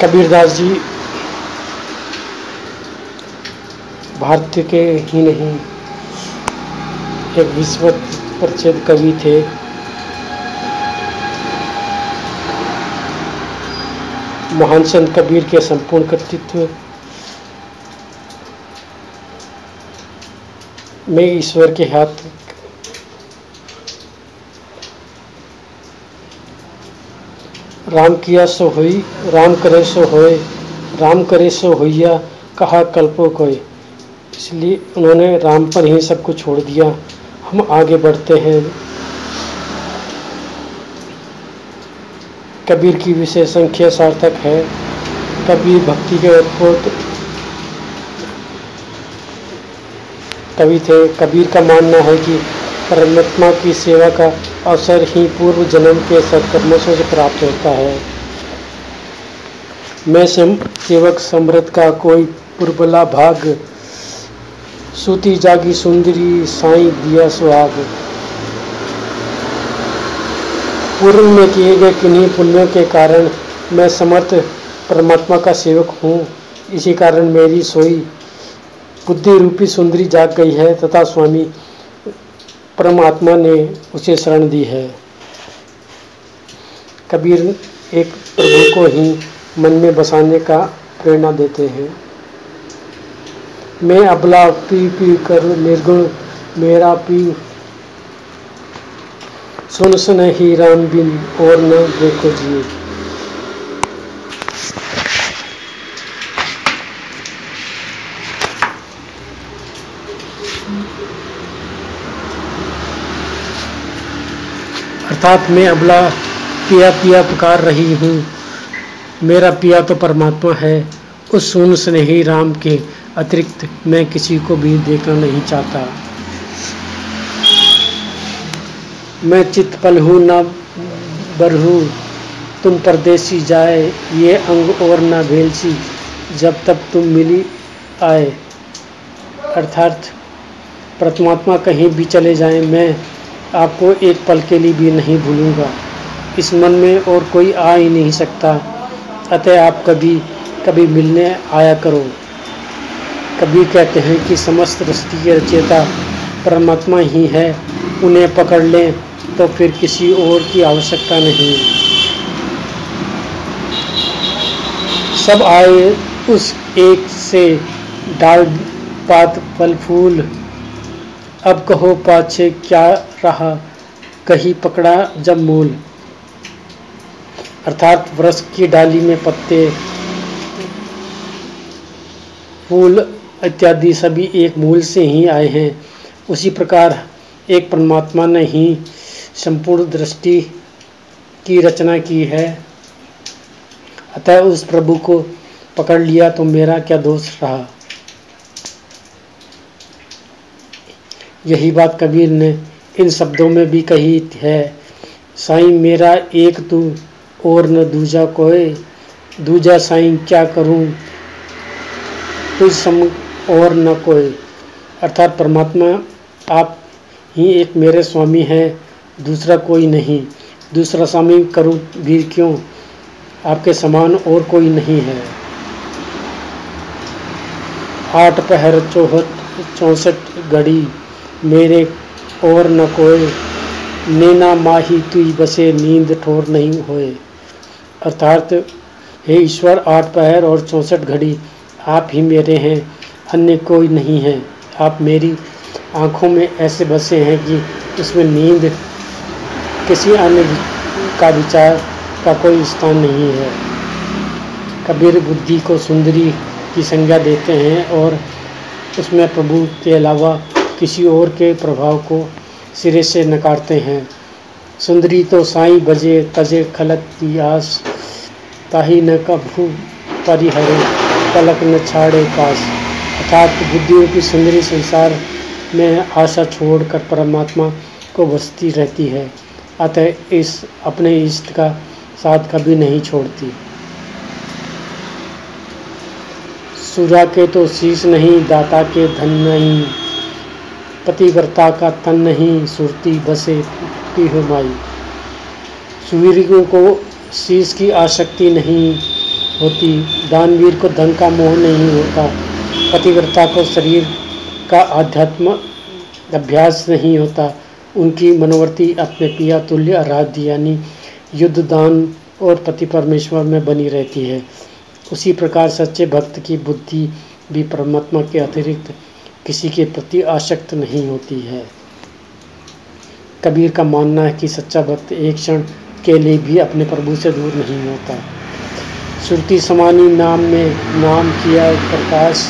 कबीरदास जी, भारत के ही नहीं, एक विश्व प्रसिद्ध कवि थे। महान संत कबीर के संपूर्ण कर्तृत्व में ईश्वर के हाथ राम किया सो हुई, राम करे सो होए, राम करे सो होइया, कहा कल्पो कोई। इसलिए उन्होंने राम पर ही सब कुछ छोड़ दिया। हम आगे बढ़ते हैं। कबीर की विशेष संख्या सार्थक है। कबीर भक्ति के अद्भुत कवि थे। कबीर का मानना है कि परमात्मा की सेवा का अवसर ही पूर्व जन्म के सत्कर्मों से प्राप्त होता है। मैं सेवक समृद्ध का कोई पुरबला भाग, सूती जागी सुंदरी साई दिया सुहाग। पूर्व में किए गए किन्हीं पुण्यों के कारण मैं समर्थ परमात्मा का सेवक हूँ। इसी कारण मेरी सोई बुद्धि रूपी सुंदरी जाग गई है तथा स्वामी परमात्मा ने उसे शरण दी है। कबीर एक प्रभु को ही मन में बसाने का प्रेरणा देते हैं। मैं अबला पी पी कर निर्गुण, मेरा पी। सुन सुन ही राम बिन और न देखो जिए। अर्थात मैं अबला पिया पिया पुकार रही हूँ। मेरा पिया तो परमात्मा है। उस सुन स्नेही राम के अतिरिक्त मैं किसी को भी देखना नहीं चाहता। मैं चित पल हूँ न बरहू तुम परदेसी जाए, ये अंग और न भेलसी, जब तक तुम मिली आए। अर्थात, परमात्मा कहीं भी चले जाए, मैं आपको एक पल के लिए भी नहीं भूलूँगा। इस मन में और कोई आ ही नहीं सकता। अतः आप कभी कभी मिलने आया करो। कभी कहते हैं कि समस्त रस्ती के रचेता परमात्मा ही है। उन्हें पकड़ लें तो फिर किसी और की आवश्यकता नहीं। सब आए उस एक से डाल पात फल फूल। अब कहो पाछे क्या रहा, कहीं पकड़ा जब मूल। अर्थात वृक्ष की डाली में पत्ते, फूल इत्यादि सभी एक मूल से ही आए हैं। उसी प्रकार एक परमात्मा ने ही संपूर्ण दृष्टि की रचना की है। अतः उस प्रभु को पकड़ लिया तो मेरा क्या दोष रहा? यही बात कबीर ने इन शब्दों में भी कही है। साईं, मेरा एक तू और न दूजा कोई दूजा साईं, क्या करूँ? तुझ सम और न कोई अर्थात परमात्मा आप ही एक मेरे स्वामी हैं, दूसरा कोई नहीं। दूसरा स्वामी करूँ भी क्यों? आपके समान और कोई नहीं है। आठ पहर चौहठ चौंसठ घड़ी। मेरे और न कोई। नैना माही तुई बसे नींद ठोर नहीं होए। अर्थात, हे ईश्वर, आठ पहर और चौंसठ घड़ी, आप ही मेरे हैं, अन्य कोई नहीं है। आप मेरी आँखों में ऐसे बसे हैं कि उसमें नींद किसी अन्य का विचार का कोई स्थान नहीं है। कबीर बुद्धि को सुंदरी की संज्ञा देते हैं और उसमें प्रभु के अलावा किसी और के प्रभाव को सिरे से नकारते हैं। सुंदरी तो साई बजे तजे खलक की आस, ताही न कभू परिहरे, पलक न छाड़े पास। अर्थात बुद्धियों की सुंदरी संसार में आशा छोड़कर परमात्मा को बसती रहती है, अतः इस अपने इष्ट का साथ कभी नहीं छोड़ती। सुरा के तो शीश नहीं, दाता के धन नहीं। पतिव्रता का तन नहीं, सुरती बसे हो माई। सुवीरियों को शीश की आसक्ति नहीं होती, दानवीर को धन का मोह नहीं होता। पतिव्रता को शरीर का आध्यात्म अभ्यास नहीं होता। उनकी मनोवर्ती अपने पिया तुल्य आराध्य यानी युद्ध दान और पति परमेश्वर में बनी रहती है। उसी प्रकार सच्चे भक्त की बुद्धि भी परमात्मा के अतिरिक्त किसी के प्रति आसक्त नहीं होती है। कबीर का मानना है कि सच्चा भक्त एक क्षण के लिए भी अपने प्रभु से दूर नहीं होता। श्रुति समानी नाम में नाम किया प्रकाश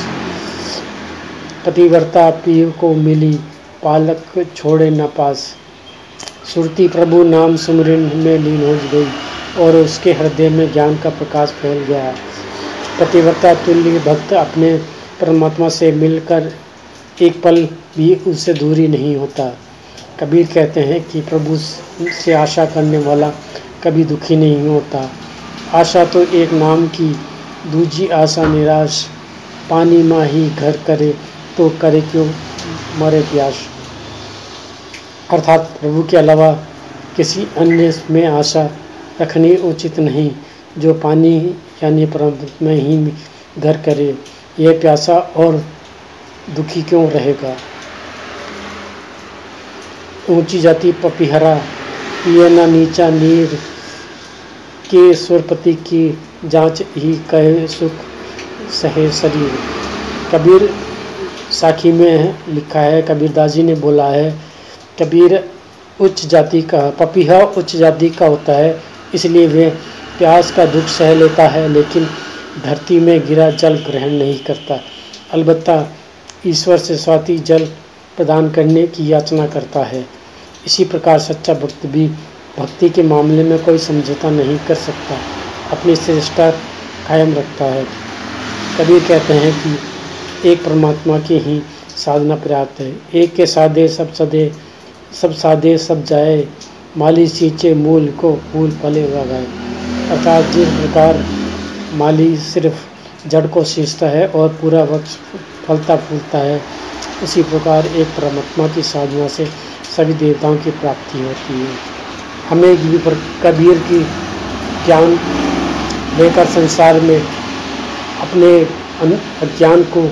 पतिवर्ता पीर को मिली, पालक छोड़े न पास। सुरती प्रभु नाम सुमरिन में लीन हो गई और उसके हृदय में ज्ञान का प्रकाश फैल गया। पतिव्रता तुल्य भक्त अपने परमात्मा से मिलकर एक पल भी उससे दूरी नहीं होता। कबीर कहते हैं कि प्रभु से आशा करने वाला कभी दुखी नहीं होता। आशा तो एक नाम की, दूजी आशा निराश। पानी माही घर करे तो करे क्यों? मरे प्यास अर्थात प्रभु के अलावा किसी अन्य में आशा रखनी उचित नहीं। जो पानी, यानी परम में ही घर करे, यह प्यासा और दुखी क्यों रहेगा? ऊँची जाति पपिहरा पिए न नीचा नीर के स्वरपति की जाँच ही कहे सुख सहे शरीर। कबीर साखी में लिखा है कबीरदास जी ने बोला है, कबीर उच्च जाति का, पपीहा उच्च जाति का होता है, इसलिए वे प्यास का दुख सह लेता है, लेकिन धरती में गिरा जल ग्रहण नहीं करता। अलबत्ता ईश्वर से स्वाति जल प्रदान करने की याचना करता है। इसी प्रकार सच्चा भक्त भी भक्ति के मामले में कोई समझौता नहीं कर सकता, अपनी श्रेष्ठता कायम रखता है। कबीर कहते हैं कि एक परमात्मा की ही साधना पर्याप्त है। एक के साधे सब सदे सब साधे सब जाए, माली सींचे मूल को फूल फले लगाए अर्थात जिस प्रकार माली सिर्फ़ जड़ को सींचता है और पूरा वृक्ष फलता फूलता है। उसी प्रकार एक परमात्मा की साधना से सभी देवताओं की प्राप्ति होती है। हमें पर कबीर की ज्ञान लेकर संसार में अपने अज्ञान को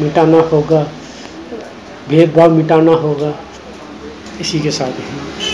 मिटाना होगा, भेदभाव मिटाना होगा। इसी के साथ ही।